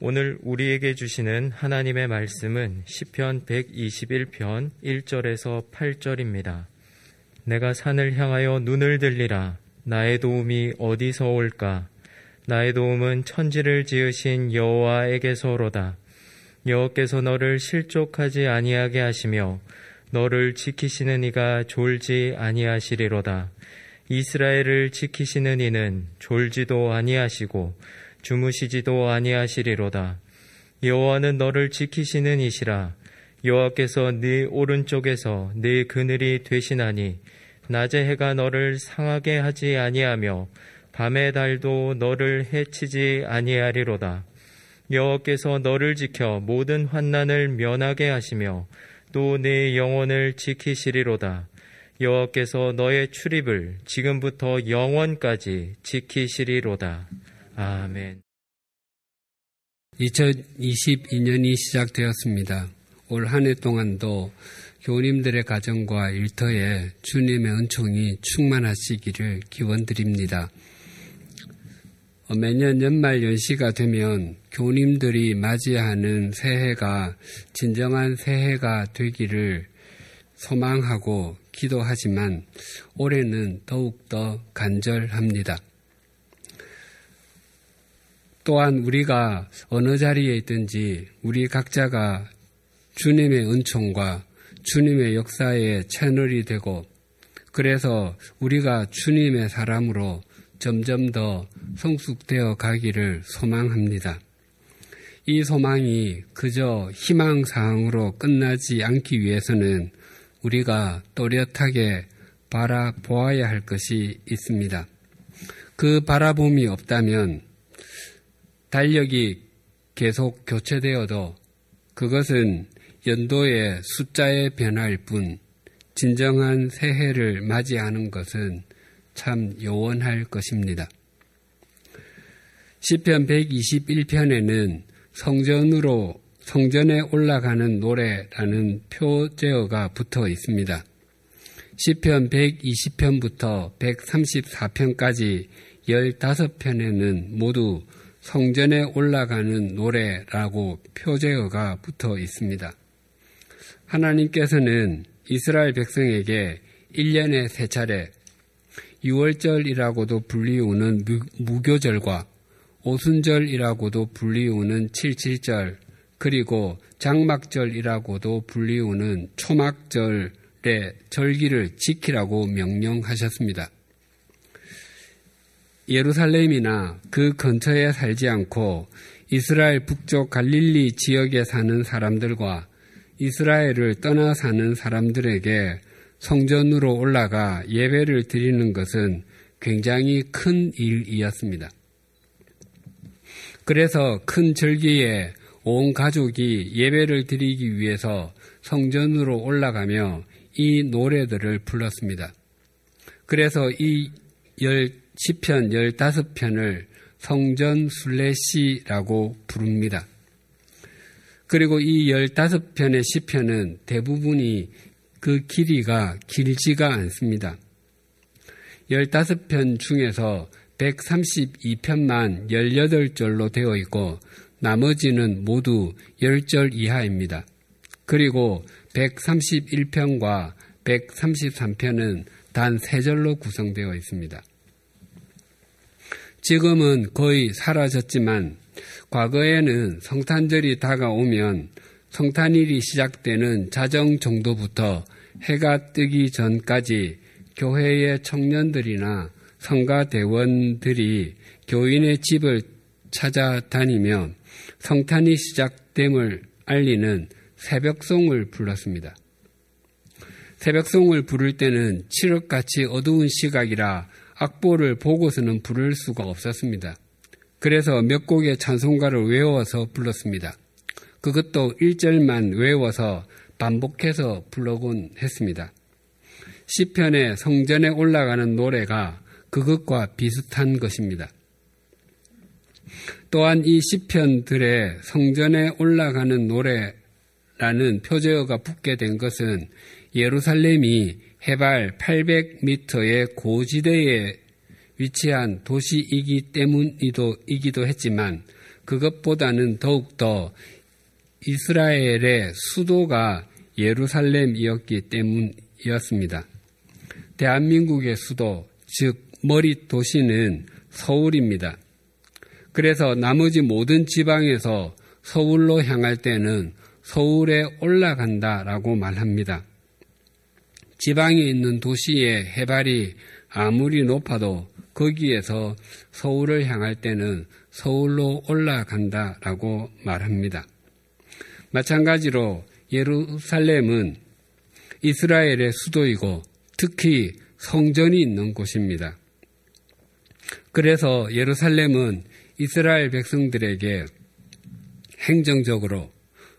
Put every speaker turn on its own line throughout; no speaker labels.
오늘 우리에게 주시는 하나님의 말씀은 시편 121편 1절에서 8절입니다. 내가 산을 향하여 눈을 들리라. 나의 도움이 어디서 올까? 나의 도움은 천지를 지으신 여호와에게서로다. 여호께서 너를 실족하지 아니하게 하시며 너를 지키시는 이가 졸지 아니하시리로다. 이스라엘을 지키시는 이는 졸지도 아니하시고 주무시지도 아니하시리로다. 여호와는 너를 지키시는 이시라. 여호와께서 네 오른쪽에서 네 그늘이 되시나니 낮의 해가 너를 상하게 하지 아니하며 밤의 달도 너를 해치지 아니하리로다. 여호와께서 너를 지켜 모든 환난을 면하게 하시며 또 네 영혼을 지키시리로다. 여호와께서 너의 출입을 지금부터 영원까지 지키시리로다. 아멘.
2022년이 시작되었습니다. 올 한 해 동안도 교우님들의 가정과 일터에 주님의 은총이 충만하시기를 기원드립니다. 어, 매년 연말 연시가 되면 교우님들이 맞이하는 새해가 진정한 새해가 되기를 소망하고 기도하지만 올해는 더욱더 간절합니다. 또한 우리가 어느 자리에 있든지 우리 각자가 주님의 은총과 주님의 역사의 채널이 되고 그래서 우리가 주님의 사람으로 점점 더 성숙되어 가기를 소망합니다. 이 소망이 그저 희망사항으로 끝나지 않기 위해서는 우리가 또렷하게 바라보아야 할 것이 있습니다. 그 바라봄이 없다면 달력이 계속 교체되어도 그것은 연도의 숫자의 변화일 뿐 진정한 새해를 맞이하는 것은 참 요원할 것입니다. 시편 121편에는 성전으로 성전에 올라가는 노래라는 표제어가 붙어 있습니다. 시편 120편부터 134편까지 15편에는 모두 성전에 올라가는 노래라고 표제어가 붙어 있습니다. 하나님께서는 이스라엘 백성에게 1년에 세 차례 6월절이라고도 불리우는 무교절과 오순절이라고도 불리우는 칠칠절 그리고 장막절이라고도 불리우는 초막절의 절기를 지키라고 명령하셨습니다. 예루살렘이나 그 근처에 살지 않고 이스라엘 북쪽 갈릴리 지역에 사는 사람들과 이스라엘을 떠나 사는 사람들에게 성전으로 올라가 예배를 드리는 것은 굉장히 큰 일이었습니다. 그래서 큰 절기에 온 가족이 예배를 드리기 위해서 성전으로 올라가며 이 노래들을 불렀습니다. 그래서 이 열, 시편 15편을 성전 순례시라고 부릅니다. 그리고 이 15편의 시편은 대부분이 그 길이가 길지가 않습니다. 15편 중에서 132편만 18절로 되어 있고 나머지는 모두 10절 이하입니다. 그리고 131편과 133편은 단 3절로 구성되어 있습니다. 지금은 거의 사라졌지만 과거에는 성탄절이 다가오면 성탄일이 시작되는 자정 정도부터 해가 뜨기 전까지 교회의 청년들이나 성가 대원들이 교인의 집을 찾아다니며 성탄이 시작됨을 알리는 새벽송을 불렀습니다. 새벽송을 부를 때는 칠흑같이 어두운 시각이라 악보를 보고서는 부를 수가 없었습니다. 그래서 몇 곡의 찬송가를 외워서 불렀습니다. 그것도 1절만 외워서 반복해서 불러곤 했습니다. 시편의 성전에 올라가는 노래가 그것과 비슷한 것입니다. 또한 이 시편들의 성전에 올라가는 노래라는 표제어가 붙게 된 것은 예루살렘이 해발 800m의 고지대에 위치한 도시이기 때문이기도 했지만 그것보다는 더욱더 이스라엘의 수도가 예루살렘이었기 때문이었습니다. 대한민국의 수도, 즉 머리 도시는 서울입니다. 그래서 나머지 모든 지방에서 서울로 향할 때는 서울에 올라간다라고 말합니다. 지방에 있는 도시의 해발이 아무리 높아도 거기에서 서울을 향할 때는 서울로 올라간다라고 말합니다. 마찬가지로 예루살렘은 이스라엘의 수도이고 특히 성전이 있는 곳입니다. 그래서 예루살렘은 이스라엘 백성들에게 행정적으로,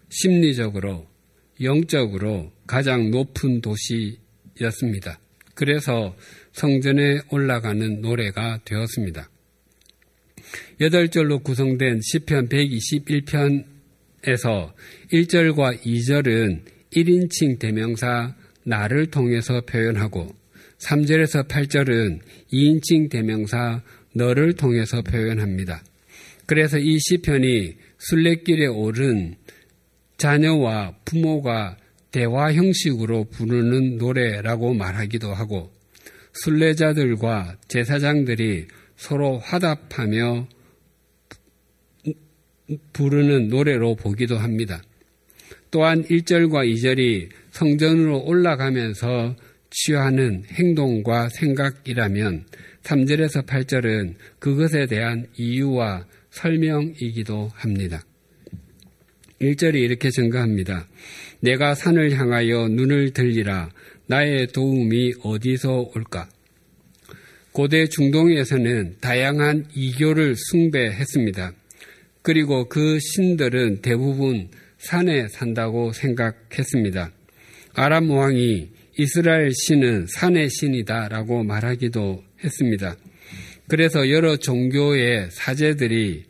심리적으로, 영적으로 가장 높은 도시 였습니다. 그래서 성전에 올라가는 노래가 되었습니다. 여덟 절로 구성된 시편 121편에서 1절과 2절은 1인칭 대명사 나를 통해서 표현하고 3절에서 8절은 2인칭 대명사 너를 통해서 표현합니다. 그래서 이 시편이 순례길에 오른 자녀와 부모가 대화 형식으로 부르는 노래라고 말하기도 하고 순례자들과 제사장들이 서로 화답하며 부르는 노래로 보기도 합니다. 또한 1절과 2절이 성전으로 올라가면서 취하는 행동과 생각이라면 3절에서 8절은 그것에 대한 이유와 설명이기도 합니다. 1절이 이렇게 증가합니다. 내가 산을 향하여 눈을 들리라 나의 도움이 어디서 올까? 고대 중동에서는 다양한 이교를 숭배했습니다. 그리고 그 신들은 대부분 산에 산다고 생각했습니다. 아람 왕이 이스라엘 신은 산의 신이다라고 말하기도 했습니다. 그래서 여러 종교의 사제들이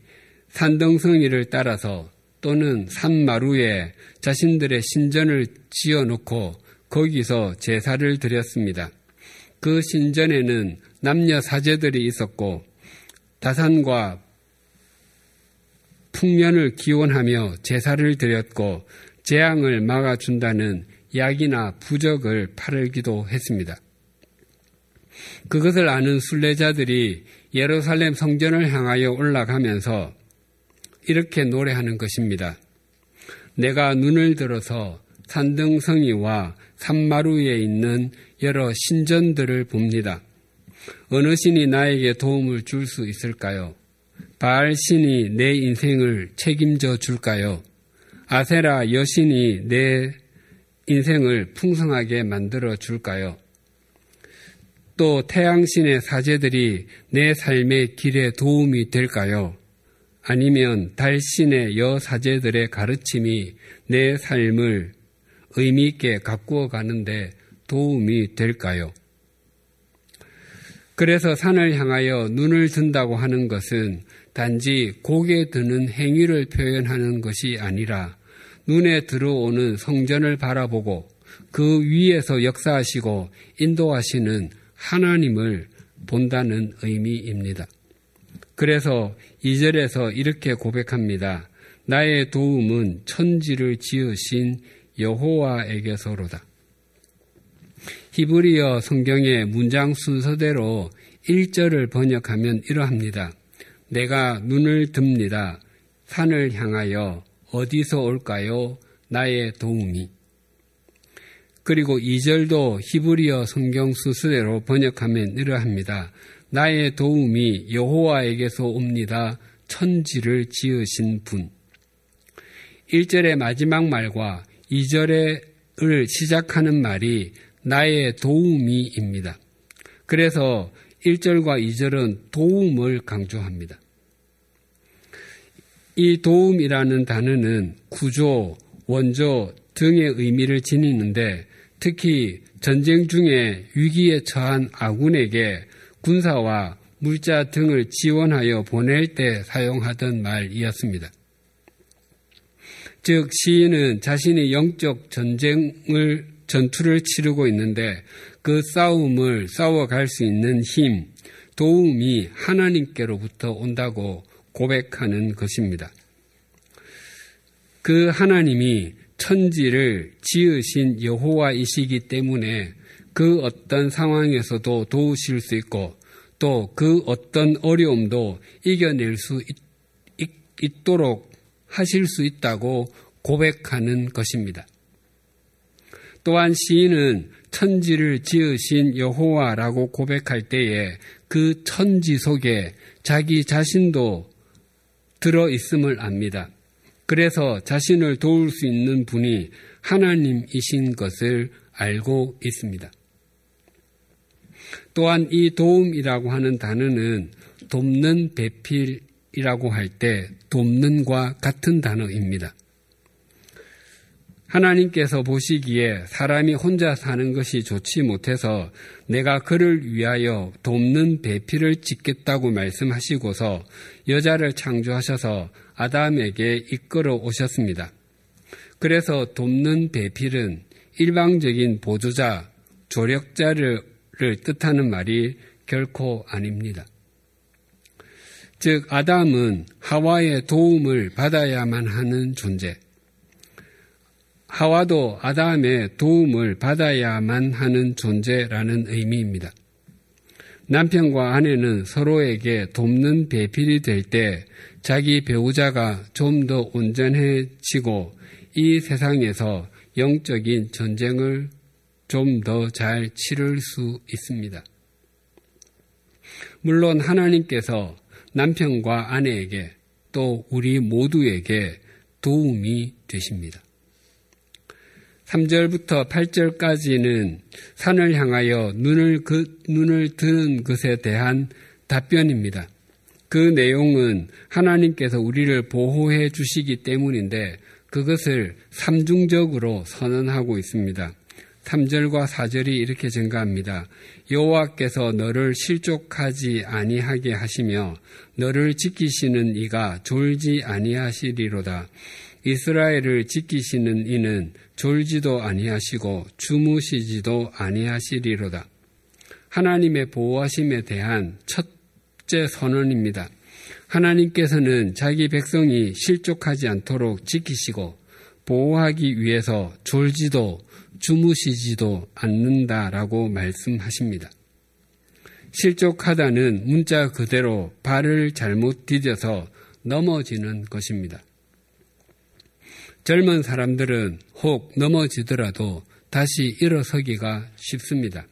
산등성이를 따라서 또는 산마루에 자신들의 신전을 지어 놓고 거기서 제사를 드렸습니다. 그 신전에는 남녀 사제들이 있었고 다산과 풍년을 기원하며 제사를 드렸고 재앙을 막아준다는 약이나 부적을 팔기도 했습니다. 그것을 아는 순례자들이 예루살렘 성전을 향하여 올라가면서 이렇게 노래하는 것입니다. 내가 눈을 들어서 산등성이와 산마루에 있는 여러 신전들을 봅니다. 어느 신이 나에게 도움을 줄 수 있을까요? 바알 신이 내 인생을 책임져 줄까요? 아세라 여신이 내 인생을 풍성하게 만들어 줄까요? 또 태양신의 사제들이 내 삶의 길에 도움이 될까요? 아니면 달신의 여사제들의 가르침이 내 삶을 의미있게 가꾸어 가는데 도움이 될까요? 그래서 산을 향하여 눈을 든다고 하는 것은 단지 고개 드는 행위를 표현하는 것이 아니라 눈에 들어오는 성전을 바라보고 그 위에서 역사하시고 인도하시는 하나님을 본다는 의미입니다. 그래서 2절에서 이렇게 고백합니다. 나의 도움은 천지를 지으신 여호와에게서로다. 히브리어 성경의 문장 순서대로 1절을 번역하면 이러합니다. 내가 눈을 듭니다. 산을 향하여 어디서 올까요? 나의 도움이. 그리고 2절도 히브리어 성경 순서대로 번역하면 이러합니다. 나의 도움이 여호와에게서 옵니다. 천지를 지으신 분. 1절의 마지막 말과 2절을 시작하는 말이 나의 도움이입니다. 그래서 1절과 2절은 도움을 강조합니다. 이 도움이라는 단어는 구조, 원조 등의 의미를 지니는데 특히 전쟁 중에 위기에 처한 아군에게 군사와 물자 등을 지원하여 보낼 때 사용하던 말이었습니다. 즉 시인은 자신이 영적 전쟁을 전투를 치르고 있는데 그 싸움을 싸워갈 수 있는 힘, 도움이 하나님께로부터 온다고 고백하는 것입니다. 그 하나님이 천지를 지으신 여호와이시기 때문에 그 어떤 상황에서도 도우실 수 있고 또 그 어떤 어려움도 이겨낼 수 있, 있 도록 하실 수 있다고 고백하는 것입니다. 또한 시인은 천지를 지으신 여호와라고 고백할 때에 그 천지 속에 자기 자신도 들어 있음을 압니다. 그래서 자신을 도울 수 있는 분이 하나님이신 것을 알고 있습니다. 또한 이 도움이라고 하는 단어는 돕는 배필이라고 할 때 돕는과 같은 단어입니다. 하나님께서 보시기에 사람이 혼자 사는 것이 좋지 못해서 내가 그를 위하여 돕는 배필을 짓겠다고 말씀하시고서 여자를 창조하셔서 아담에게 이끌어 오셨습니다. 그래서 돕는 배필은 일방적인 보조자, 조력자를 뜻하는 말이 결코 아닙니다. 즉, 아담은 하와의 도움을 받아야만 하는 존재, 하와도 아담의 도움을 받아야만 하는 존재라는 의미입니다. 남편과 아내는 서로에게 돕는 배필이 될 때 자기 배우자가 좀 더 온전해지고 이 세상에서 영적인 전쟁을 좀 더 잘 치를 수 있습니다. 물론 하나님께서 남편과 아내에게 또 우리 모두에게 도움이 되십니다. 3절부터 8절까지는 산을 향하여 눈을 그 눈을 드는 것에 대한 답변입니다. 그 내용은 하나님께서 우리를 보호해 주시기 때문인데 그것을 삼중적으로 선언하고 있습니다. 3절과 4절이 이렇게 증가합니다. 여호와께서 너를 실족하지 아니하게 하시며 너를 지키시는 이가 졸지 아니하시리로다. 이스라엘을 지키시는 이는 졸지도 아니하시고 주무시지도 아니하시리로다. 하나님의 보호하심에 대한 첫째 선언입니다. 하나님께서는 자기 백성이 실족하지 않도록 지키시고 보호하기 위해서 졸지도 주무시지도 않는다라고 말씀하십니다. 실족하다는 문자 그대로 발을 잘못 디뎌서 넘어지는 것입니다. 젊은 사람들은 혹 넘어지더라도 다시 일어서기가 쉽습니다.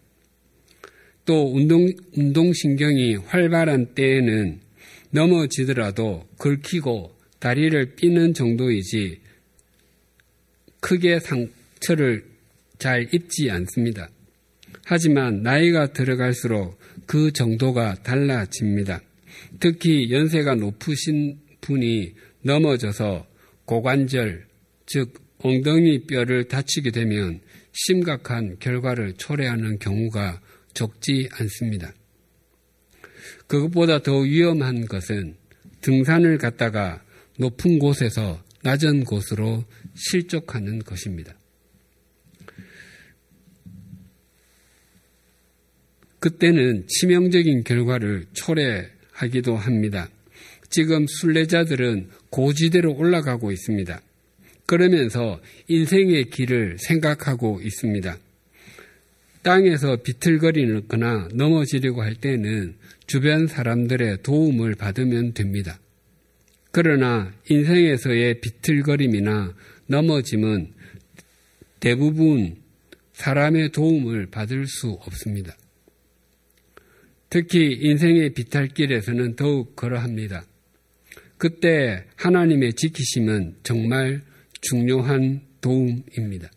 또 운동, 운동신경이 활발한 때에는 넘어지더라도 긁히고 다리를 삐는 정도이지 크게 상처를 잘 입지 않습니다. 하지만 나이가 들어갈수록 그 정도가 달라집니다. 특히 연세가 높으신 분이 넘어져서 고관절, 즉 엉덩이 뼈를 다치게 되면 심각한 결과를 초래하는 경우가 적지 않습니다. 그것보다 더 위험한 것은 등산을 갔다가 높은 곳에서 낮은 곳으로 실족하는 것입니다. 그때는 치명적인 결과를 초래하기도 합니다. 지금 순례자들은 고지대로 올라가고 있습니다. 그러면서 인생의 길을 생각하고 있습니다. 땅에서 비틀거리거나 넘어지려고 할 때는 주변 사람들의 도움을 받으면 됩니다. 그러나 인생에서의 비틀거림이나 넘어짐은 대부분 사람의 도움을 받을 수 없습니다. 특히 인생의 비탈길에서는 더욱 그러합니다. 그때 하나님의 지키심은 정말 중요한 도움입니다.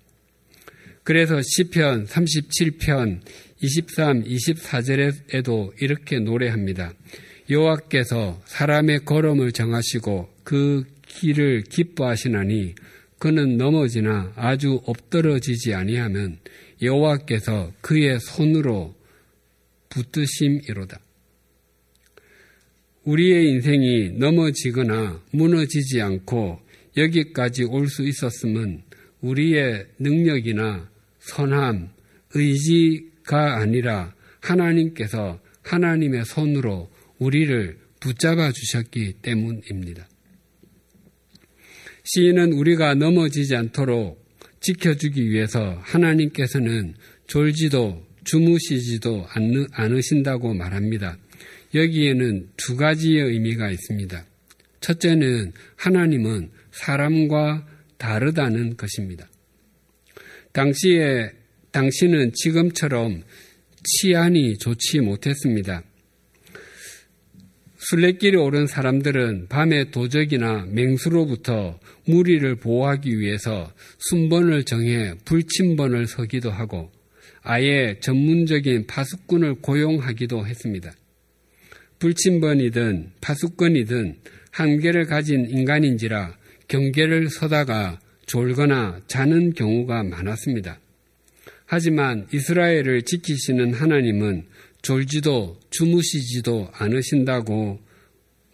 그래서 시편 37편 23, 24절에도 이렇게 노래합니다. 여호와께서 사람의 걸음을 정하시고 그 길을 기뻐하시나니 그는 넘어지나 아주 엎드러지지 아니하면 여호와께서 그의 손으로 붙드심이로다. 우리의 인생이 넘어지거나 무너지지 않고 여기까지 올 수 있었음은 우리의 능력이나 선함, 의지가 아니라 하나님께서 하나님의 손으로 우리를 붙잡아 주셨기 때문입니다. 시인은 우리가 넘어지지 않도록 지켜주기 위해서 하나님께서는 졸지도 주무시지도 않으신다고 말합니다. 여기에는 두 가지의 의미가 있습니다. 첫째는 하나님은 사람과 다르다는 것입니다. 당시에 당신은 지금처럼 치안이 좋지 못했습니다. 순례길에 오른 사람들은 밤에 도적이나 맹수로부터 무리를 보호하기 위해서 순번을 정해 불침번을 서기도 하고 아예 전문적인 파수꾼을 고용하기도 했습니다. 불침번이든 파수꾼이든 한계를 가진 인간인지라 경계를 서다가 졸거나 자는 경우가 많았습니다. 하지만 이스라엘을 지키시는 하나님은 졸지도 주무시지도 않으신다고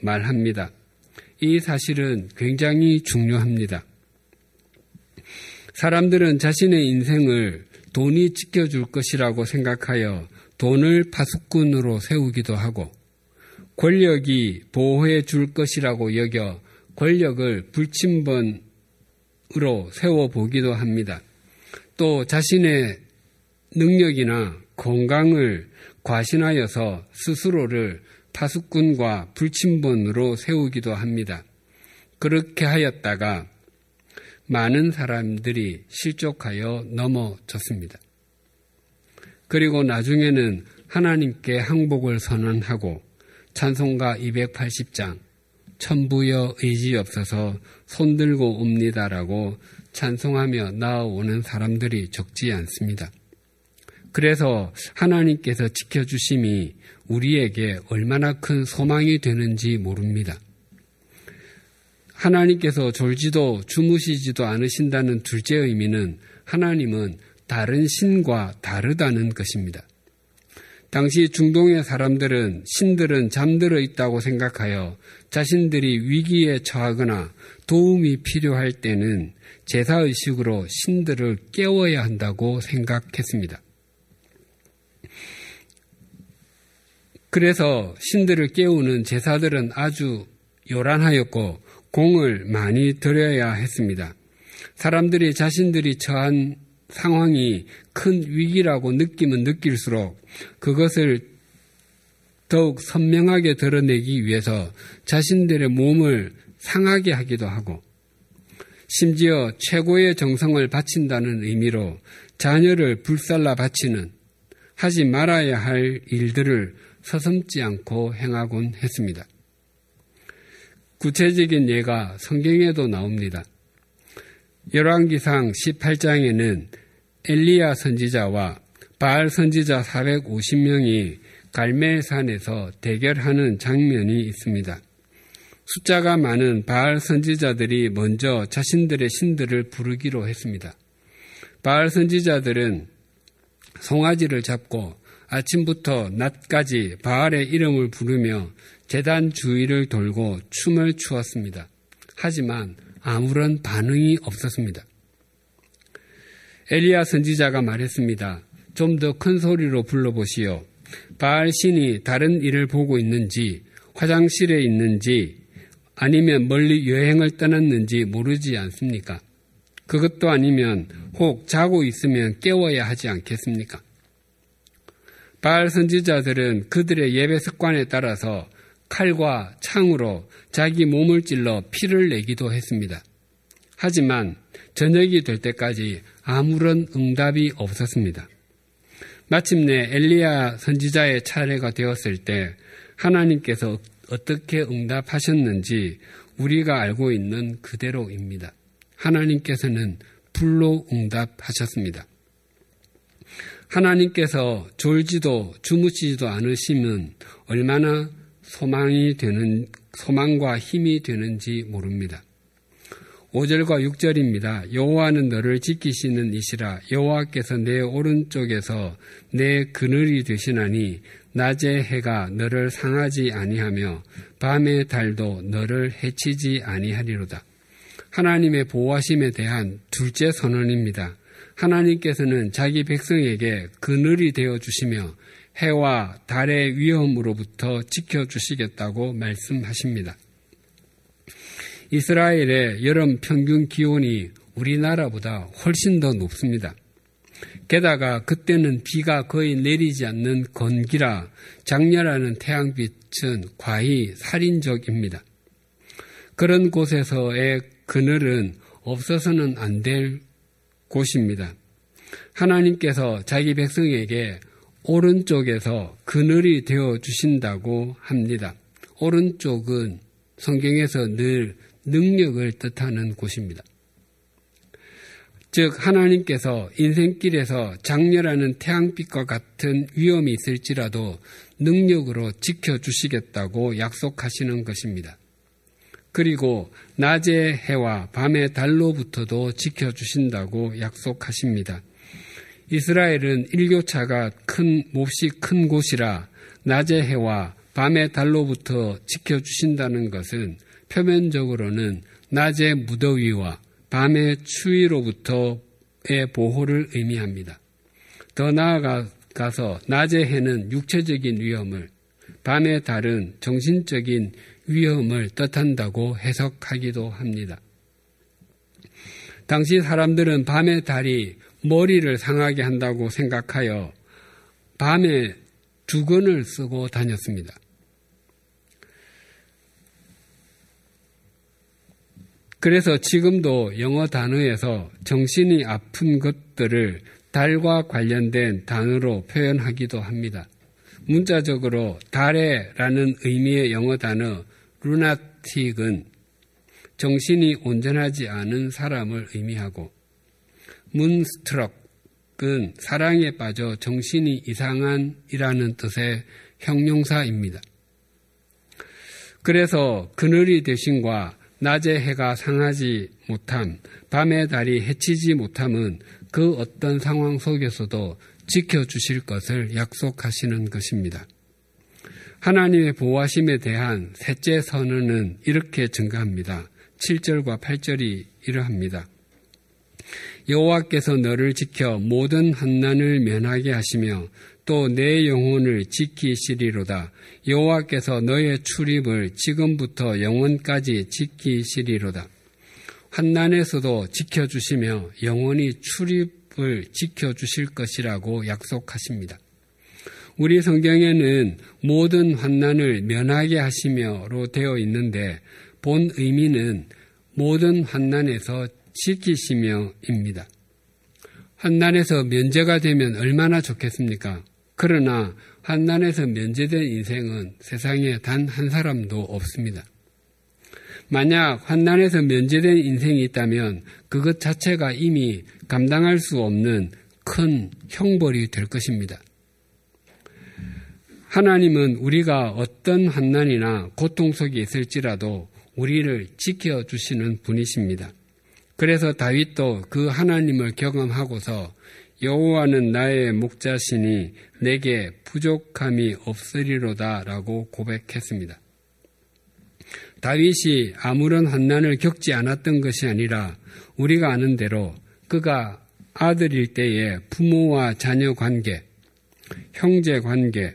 말합니다. 이 사실은 굉장히 중요합니다. 사람들은 자신의 인생을 돈이 지켜줄 것이라고 생각하여 돈을 파수꾼으로 세우기도 하고 권력이 보호해 줄 것이라고 여겨 권력을 불침번으로 세워보기도 합니다. 또 자신의 능력이나 건강을 과신하여서 스스로를 파수꾼과 불침번으로 세우기도 합니다. 그렇게 하였다가 많은 사람들이 실족하여 넘어졌습니다. 그리고 나중에는 하나님께 항복을 선언하고 찬송가 280장 천부여 의지 없어서 손들고 옵니다라고 찬송하며 나아오는 사람들이 적지 않습니다. 그래서 하나님께서 지켜주심이 우리에게 얼마나 큰 소망이 되는지 모릅니다. 하나님께서 졸지도 주무시지도 않으신다는 둘째 의미는 하나님은 다른 신과 다르다는 것입니다. 당시 중동의 사람들은 신들은 잠들어 있다고 생각하여 자신들이 위기에 처하거나 도움이 필요할 때는 제사의식으로 신들을 깨워야 한다고 생각했습니다. 그래서 신들을 깨우는 제사들은 아주 요란하였고 공을 많이 들여야 했습니다. 사람들이 자신들이 처한 상황이 큰 위기라고 느끼면 느낄수록 그것을 더욱 선명하게 드러내기 위해서 자신들의 몸을 상하게 하기도 하고 심지어 최고의 정성을 바친다는 의미로 자녀를 불살라 바치는 하지 말아야 할 일들을 서슴지 않고 행하곤 했습니다. 구체적인 예가 성경에도 나옵니다. 열왕기상 18장에는 엘리야 선지자와 바알 선지자 450명이 갈멜산에서 대결하는 장면이 있습니다. 숫자가 많은 바알 선지자들이 먼저 자신들의 신들을 부르기로 했습니다. 바알 선지자들은 송아지를 잡고 아침부터 낮까지 바알의 이름을 부르며 재단 주위를 돌고 춤을 추었습니다. 하지만 아무런 반응이 없었습니다. 엘리야 선지자가 말했습니다. 좀 더 큰 소리로 불러보시오. 바알 신이 다른 일을 보고 있는지, 화장실에 있는지, 아니면 멀리 여행을 떠났는지 모르지 않습니까? 그것도 아니면 혹 자고 있으면 깨워야 하지 않겠습니까? 바알 선지자들은 그들의 예배 습관에 따라서 칼과 창으로 자기 몸을 찔러 피를 내기도 했습니다. 하지만 저녁이 될 때까지 아무런 응답이 없었습니다. 마침내 엘리야 선지자의 차례가 되었을 때 하나님께서 어떻게 응답하셨는지 우리가 알고 있는 그대로입니다. 하나님께서는 불로 응답하셨습니다. 하나님께서 졸지도 주무시지도 않으시면 얼마나 소망이 되는, 소망과 힘이 되는지 모릅니다. 5절과 6절입니다. 여호와는 너를 지키시는 이시라 여호와께서 내 오른쪽에서 내 그늘이 되시나니 낮의 해가 너를 상하지 아니하며 밤의 달도 너를 해치지 아니하리로다. 하나님의 보호하심에 대한 둘째 선언입니다. 하나님께서는 자기 백성에게 그늘이 되어 주시며 해와 달의 위험으로부터 지켜주시겠다고 말씀하십니다. 이스라엘의 여름 평균 기온이 우리나라보다 훨씬 더 높습니다. 게다가 그때는 비가 거의 내리지 않는 건기라 장렬하는 태양빛은 과히 살인적입니다. 그런 곳에서의 그늘은 없어서는 안 될 곳입니다. 하나님께서 자기 백성에게 오른쪽에서 그늘이 되어 주신다고 합니다. 오른쪽은 성경에서 늘 능력을 뜻하는 곳입니다. 즉 하나님께서 인생길에서 장렬하는 태양빛과 같은 위험이 있을지라도 능력으로 지켜주시겠다고 약속하시는 것입니다. 그리고 낮의 해와 밤의 달로부터도 지켜주신다고 약속하십니다. 이스라엘은 일교차가 큰, 몹시 큰 곳이라 낮의 해와 밤의 달로부터 지켜주신다는 것은 표면적으로는 낮의 무더위와 밤의 추위로부터의 보호를 의미합니다. 더 나아가서 낮의 해는 육체적인 위험을, 밤의 달은 정신적인 위험을 뜻한다고 해석하기도 합니다. 당시 사람들은 밤의 달이 머리를 상하게 한다고 생각하여 밤에 두건을 쓰고 다녔습니다. 그래서 지금도 영어 단어에서 정신이 아픈 것들을 달과 관련된 단어로 표현하기도 합니다. 문자적으로 달에라는 의미의 영어 단어 루나틱은 정신이 온전하지 않은 사람을 의미하고 문스트럭은 사랑에 빠져 정신이 이상한이라는 뜻의 형용사입니다. 그래서 그늘이 대신과 낮의 해가 상하지 못함, 밤의 달이 해치지 못함은 그 어떤 상황 속에서도 지켜주실 것을 약속하시는 것입니다. 하나님의 보호하심에 대한 셋째 선언은 이렇게 증가합니다. 7절과 8절이 이러합니다. 여호와께서 너를 지켜 모든 환난을 면하게 하시며 또 내 영혼을 지키시리로다. 여호와께서 너의 출입을 지금부터 영원까지 지키시리로다. 환난에서도 지켜주시며 영원히 출입을 지켜주실 것이라고 약속하십니다. 우리 성경에는 모든 환난을 면하게 하시며로 되어 있는데 본 의미는 모든 환난에서 지키시며입니다. 환난에서 면제가 되면 얼마나 좋겠습니까? 그러나 환난에서 면제된 인생은 세상에 단 한 사람도 없습니다. 만약 환난에서 면제된 인생이 있다면 그것 자체가 이미 감당할 수 없는 큰 형벌이 될 것입니다. 하나님은 우리가 어떤 환난이나 고통 속에 있을지라도 우리를 지켜주시는 분이십니다. 그래서 다윗도 그 하나님을 경험하고서 여호와는 나의 목자시니 내게 부족함이 없으리로다라고 고백했습니다. 다윗이 아무런 환난을 겪지 않았던 것이 아니라 우리가 아는 대로 그가 아들일 때에 부모와 자녀 관계, 형제 관계,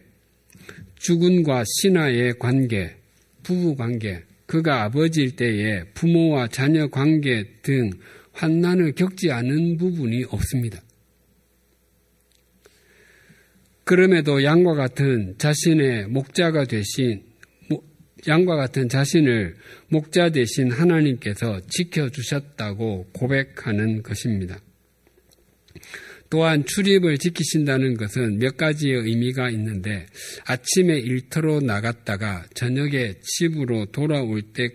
주군과 신하의 관계, 부부 관계, 그가 아버지일 때에 부모와 자녀 관계 등 환난을 겪지 않은 부분이 없습니다. 그럼에도 양과 같은 자신의 목자가 되신 양과 같은 자신을 목자 대신 하나님께서 지켜주셨다고 고백하는 것입니다. 또한 출입을 지키신다는 것은 몇 가지의 의미가 있는데 아침에 일터로 나갔다가 저녁에 집으로 돌아올 때의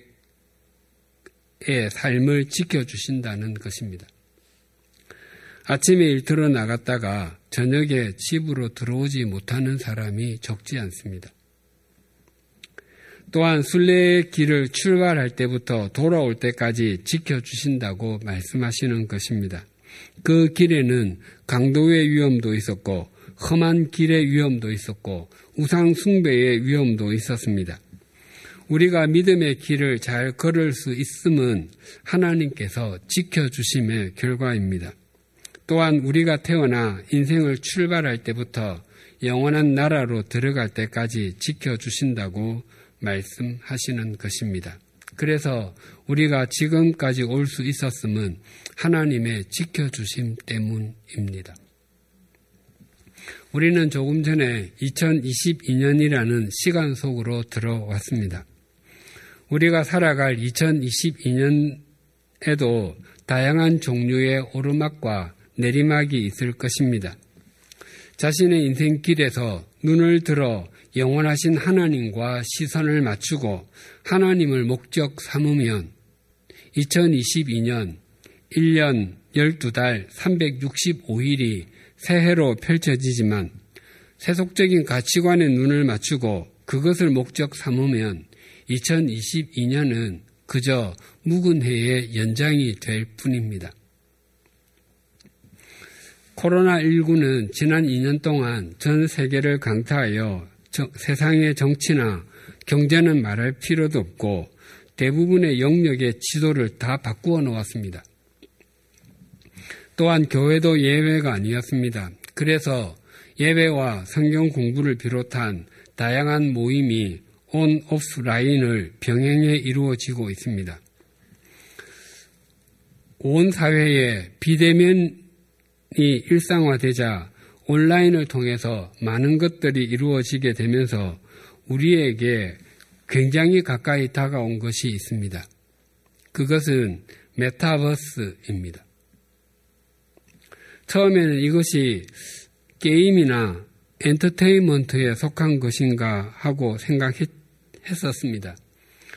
삶을 지켜주신다는 것입니다. 아침에 일터로 나갔다가 저녁에 집으로 들어오지 못하는 사람이 적지 않습니다. 또한 순례의 길을 출발할 때부터 돌아올 때까지 지켜주신다고 말씀하시는 것입니다. 그 길에는 강도의 위험도 있었고 험한 길의 위험도 있었고 우상 숭배의 위험도 있었습니다. 우리가 믿음의 길을 잘 걸을 수 있음은 하나님께서 지켜주심의 결과입니다. 또한 우리가 태어나 인생을 출발할 때부터 영원한 나라로 들어갈 때까지 지켜주신다고 말씀하시는 것입니다. 그래서 우리가 지금까지 올 수 있었음은 하나님의 지켜주심 때문입니다. 우리는 조금 전에 2022년이라는 시간 속으로 들어왔습니다. 우리가 살아갈 2022년에도 다양한 종류의 오르막과 내리막이 있을 것입니다. 자신의 인생길에서 눈을 들어 영원하신 하나님과 시선을 맞추고 하나님을 목적 삼으면 2022년 1년 12달 365일이 새해로 펼쳐지지만 세속적인 가치관에 눈을 맞추고 그것을 목적 삼으면 2022년은 그저 묵은 해의 연장이 될 뿐입니다. 코로나19는 지난 2년 동안 전 세계를 강타하여 저, 세상의 정치나 경제는 말할 필요도 없고 대부분의 영역의 지도를 다 바꾸어 놓았습니다. 또한 교회도 예외가 아니었습니다. 그래서 예배와 성경 공부를 비롯한 다양한 모임이 온 오프라인을 병행해 이루어지고 있습니다. 온 사회에 비대면이 일상화되자 온라인을 통해서 많은 것들이 이루어지게 되면서 우리에게 굉장히 가까이 다가온 것이 있습니다. 그것은 메타버스입니다. 처음에는 이것이 게임이나 엔터테인먼트에 속한 것인가 하고 생각했었습니다.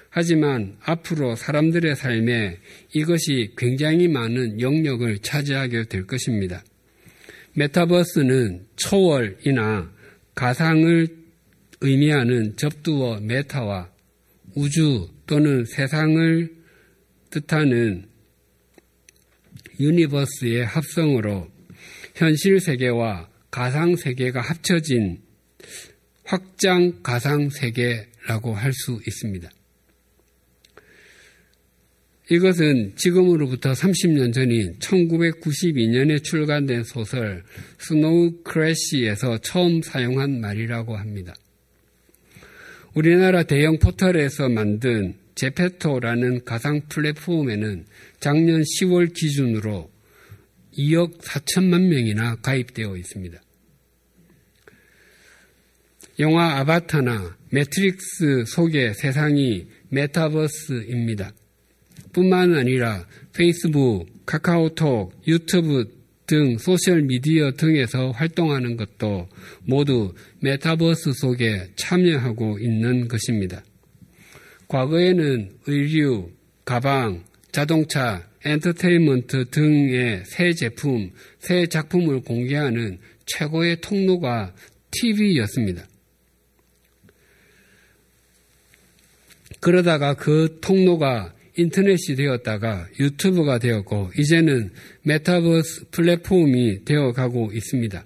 하지만 앞으로 사람들의 삶에 이것이 굉장히 많은 영역을 차지하게 될 것입니다. 메타버스는 초월이나 가상을 의미하는 접두어 meta와 우주 또는 세상을 뜻하는 universe의 합성으로 현실 세계와 가상 세계가 합쳐진 확장 가상 세계라고 할 수 있습니다. 이것은 지금으로부터 30년 전인 1992년에 출간된 소설 스노우 크래시에서 처음 사용한 말이라고 합니다. 우리나라 대형 포털에서 만든 제페토라는 가상 플랫폼에는 작년 10월 기준으로 2억 4천만 명이나 가입되어 있습니다. 영화 아바타나 매트릭스 속의 세상이 메타버스입니다. 뿐만 아니라 페이스북, 카카오톡, 유튜브 등 소셜미디어 등에서 활동하는 것도 모두 메타버스 속에 참여하고 있는 것입니다. 과거에는 의류, 가방, 자동차, 엔터테인먼트 등의 새 제품, 새 작품을 공개하는 최고의 통로가 TV였습니다. 그러다가 그 통로가 인터넷이 되었다가 유튜브가 되었고 이제는 메타버스 플랫폼이 되어가고 있습니다.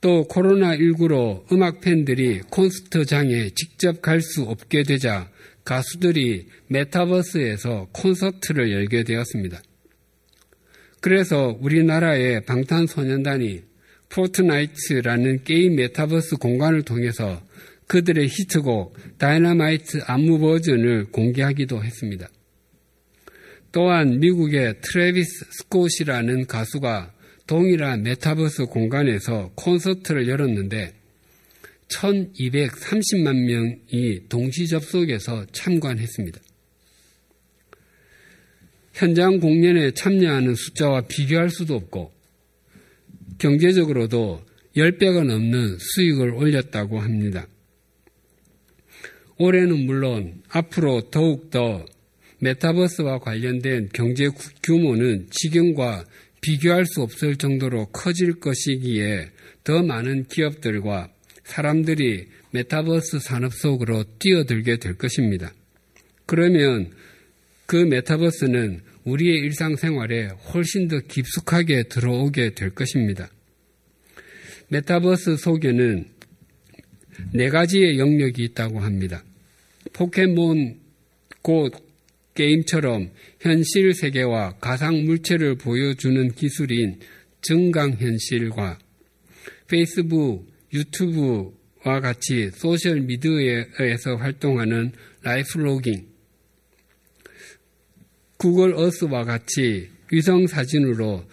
또 코로나19로 음악 팬들이 콘서트장에 직접 갈 수 없게 되자 가수들이 메타버스에서 콘서트를 열게 되었습니다. 그래서 우리나라의 방탄소년단이 포트나이트라는 게임 메타버스 공간을 통해서 그들의 히트곡 다이너마이트 안무 버전을 공개하기도 했습니다. 또한 미국의 트래비스 스콧이라는 가수가 동일한 메타버스 공간에서 콘서트를 열었는데 1230만 명이 동시 접속해서 참관했습니다. 현장 공연에 참여하는 숫자와 비교할 수도 없고 경제적으로도 10배가 넘는 수익을 올렸다고 합니다. 올해는 물론 앞으로 더욱더 메타버스와 관련된 경제 규모는 지금과 비교할 수 없을 정도로 커질 것이기에 더 많은 기업들과 사람들이 메타버스 산업 속으로 뛰어들게 될 것입니다. 그러면 그 메타버스는 우리의 일상생활에 훨씬 더 깊숙하게 들어오게 될 것입니다. 메타버스 속에는 네 가지의 영역이 있다고 합니다. 포켓몬 고 게임처럼 현실 세계와 가상 물체를 보여주는 기술인 증강현실과 페이스북, 유튜브와 같이 소셜 미디어에서 활동하는 life logging, 구글 어스와 같이 위성 사진으로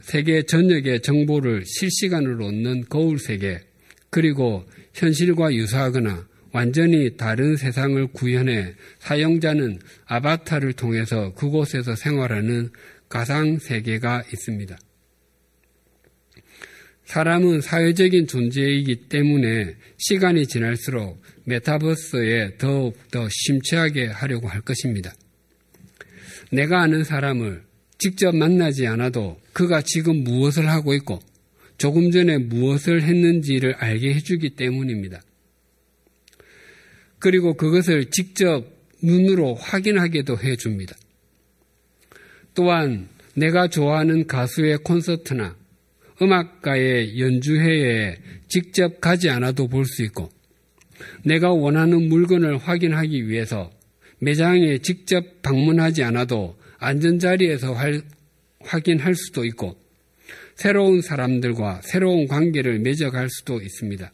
세계 전역의 정보를 실시간으로 얻는 거울 세계, 그리고 현실과 유사하거나 완전히 다른 세상을 구현해 사용자는 아바타를 통해서 그곳에서 생활하는 가상 세계가 있습니다. 사람은 사회적인 존재이기 때문에 시간이 지날수록 메타버스에 더욱 더 심취하게 하려고 할 것입니다. 내가 아는 사람을 직접 만나지 않아도 그가 지금 무엇을 하고 있고 조금 전에 무엇을 했는지를 알게 해주기 때문입니다. 그리고 그것을 직접 눈으로 확인하게도 해줍니다. 또한 내가 좋아하는 가수의 콘서트나 음악가의 연주회에 직접 가지 않아도 볼 수 있고 내가 원하는 물건을 확인하기 위해서 매장에 직접 방문하지 않아도 안전자리에서 확인할 수도 있고 새로운 사람들과 새로운 관계를 맺어갈 수도 있습니다.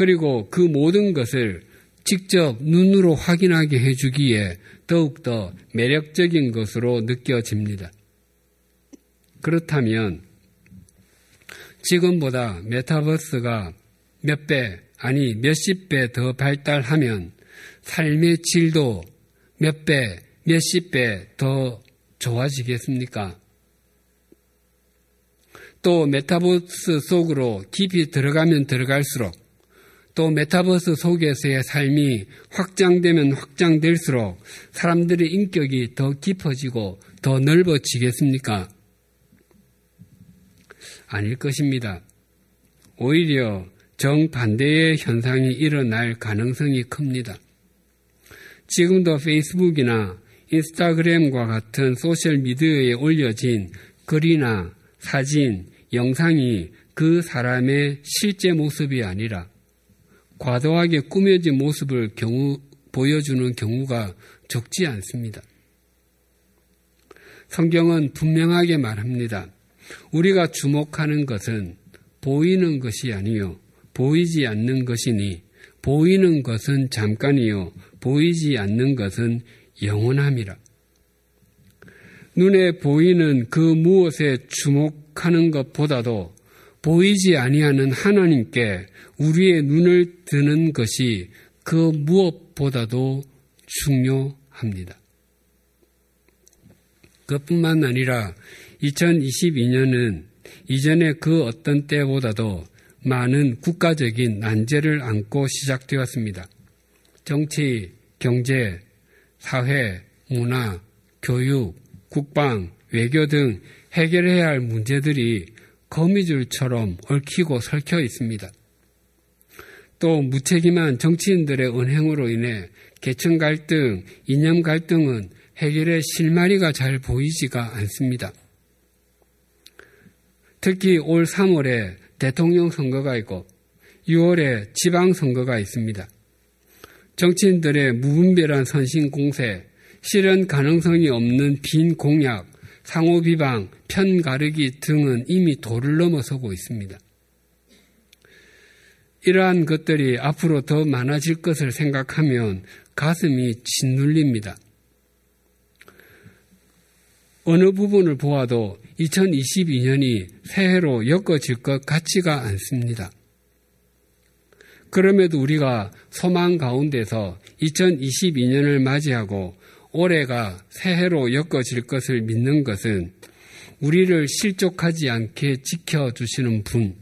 그리고 그 모든 것을 직접 눈으로 확인하게 해주기에 더욱더 매력적인 것으로 느껴집니다. 그렇다면 지금보다 메타버스가 몇 배, 아니 몇십 배 더 발달하면 삶의 질도 몇 배, 몇십 배 더 좋아지겠습니까? 또 메타버스 속으로 깊이 들어가면 들어갈수록 또 메타버스 속에서의 삶이 확장되면 확장될수록 사람들의 인격이 더 깊어지고 더 넓어지겠습니까? 아닐 것입니다. 오히려 정반대의 현상이 일어날 가능성이 큽니다. 지금도 페이스북이나 인스타그램과 같은 소셜미디어에 올려진 글이나 사진, 영상이 그 사람의 실제 모습이 아니라 과도하게 꾸며진 모습을 경우, 보여주는 경우가 적지 않습니다. 성경은 분명하게 말합니다. 우리가 주목하는 것은 보이는 것이 아니요 보이지 않는 것이니 보이는 것은 잠깐이요 보이지 않는 것은 영원함이라. 눈에 보이는 그 무엇에 주목하는 것보다도 보이지 아니하는 하나님께 우리의 눈을 드는 것이 그 무엇보다도 중요합니다. 그뿐만 아니라 2022년은 이전의 그 어떤 때보다도 많은 국가적인 난제를 안고 시작되었습니다. 정치, 경제, 사회, 문화, 교육, 국방, 외교 등 해결해야 할 문제들이 거미줄처럼 얽히고 설켜 있습니다. 또 무책임한 정치인들의 은행으로 인해 계층 갈등, 이념 갈등은 해결의 실마리가 잘 보이지가 않습니다. 특히 올 3월에 대통령 선거가 있고 6월에 지방 선거가 있습니다. 정치인들의 무분별한 선신 공세, 실현 가능성이 없는 빈 공약, 상호 비방, 편 가르기 등은 이미 도를 넘어서고 있습니다. 이러한 것들이 앞으로 더 많아질 것을 생각하면 가슴이 짓눌립니다. 어느 부분을 보아도 2022년이 새해로 엮어질 것 같지가 않습니다. 그럼에도 우리가 소망 가운데서 2022년을 맞이하고 올해가 새해로 엮어질 것을 믿는 것은 우리를 실족하지 않게 지켜주시는 분,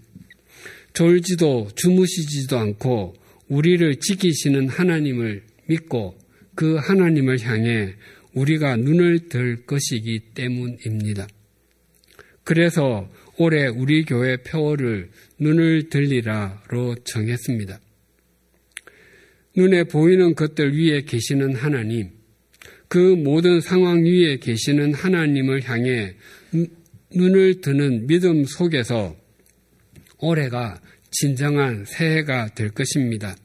졸지도 주무시지도 않고 우리를 지키시는 하나님을 믿고 그 하나님을 향해 우리가 눈을 들 것이기 때문입니다. 그래서 올해 우리 교회 표어를 눈을 들리라로 정했습니다. 눈에 보이는 것들 위에 계시는 하나님, 그 모든 상황 위에 계시는 하나님을 향해 눈을 드는 믿음 속에서 올해가 진정한 새해가 될 것입니다.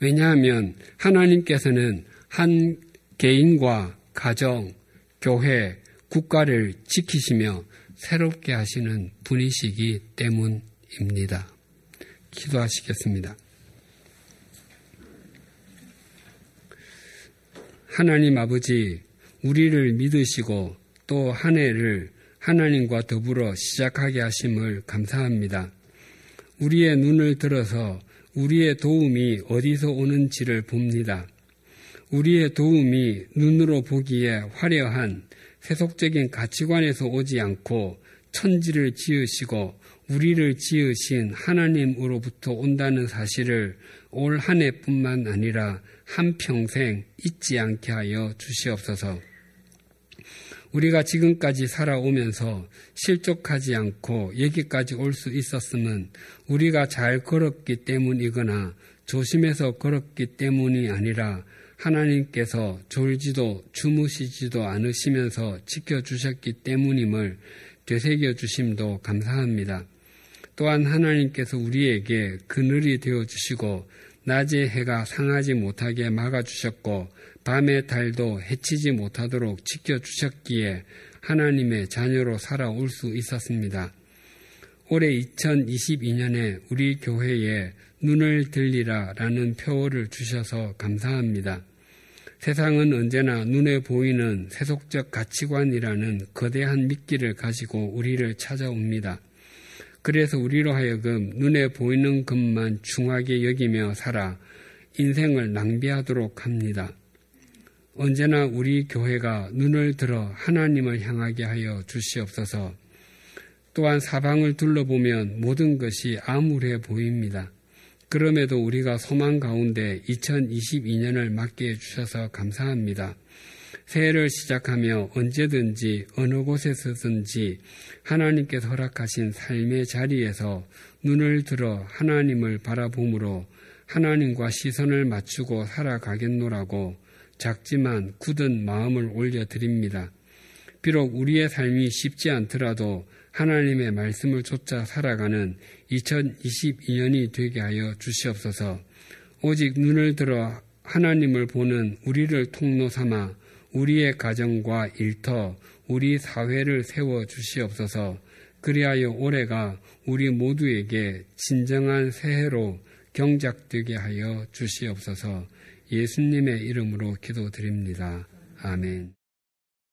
왜냐하면 하나님께서는 한 개인과 가정, 교회, 국가를 지키시며 새롭게 하시는 분이시기 때문입니다. 기도하시겠습니다. 하나님 아버지, 우리를 믿으시고 또 한 해를 하나님과 더불어 시작하게 하심을 감사합니다. 우리의 눈을 들어서 우리의 도움이 어디서 오는지를 봅니다. 우리의 도움이 눈으로 보기에 화려한 세속적인 가치관에서 오지 않고 천지를 지으시고 우리를 지으신 하나님으로부터 온다는 사실을 올 한 해뿐만 아니라 한평생 잊지 않게 하여 주시옵소서. 우리가 지금까지 살아오면서 실족하지 않고 여기까지 올 수 있었음은 우리가 잘 걸었기 때문이거나 조심해서 걸었기 때문이 아니라 하나님께서 졸지도 주무시지도 않으시면서 지켜주셨기 때문임을 되새겨 주심도 감사합니다. 또한 하나님께서 우리에게 그늘이 되어 주시고 낮에 해가 상하지 못하게 막아 주셨고 밤의 달도 해치지 못하도록 지켜 주셨기에 하나님의 자녀로 살아올 수 있었습니다. 올해 2022년에 우리 교회에 눈을 들리라 라는 표어를 주셔서 감사합니다. 세상은 언제나 눈에 보이는 세속적 가치관이라는 거대한 미끼를 가지고 우리를 찾아옵니다. 그래서 우리로 하여금 눈에 보이는 것만 중하게 여기며 살아 인생을 낭비하도록 합니다. 언제나 우리 교회가 눈을 들어 하나님을 향하게 하여 주시옵소서. 또한 사방을 둘러보면 모든 것이 암울해 보입니다. 그럼에도 우리가 소망 가운데 2022년을 맞게 해주셔서 감사합니다. 새해를 시작하며 언제든지 어느 곳에서든지 하나님께서 허락하신 삶의 자리에서 눈을 들어 하나님을 바라봄으로 하나님과 시선을 맞추고 살아가겠노라고 작지만 굳은 마음을 올려드립니다. 비록 우리의 삶이 쉽지 않더라도 하나님의 말씀을 쫓아 살아가는 2022년이 되게 하여 주시옵소서. 오직 눈을 들어 하나님을 보는 우리를 통로 삼아 우리의 가정과 일터, 우리 사회를 세워 주시옵소서. 그리하여 올해가 우리 모두에게 진정한 새해로 경작되게 하여 주시옵소서. 예수님의 이름으로 기도드립니다. 아멘.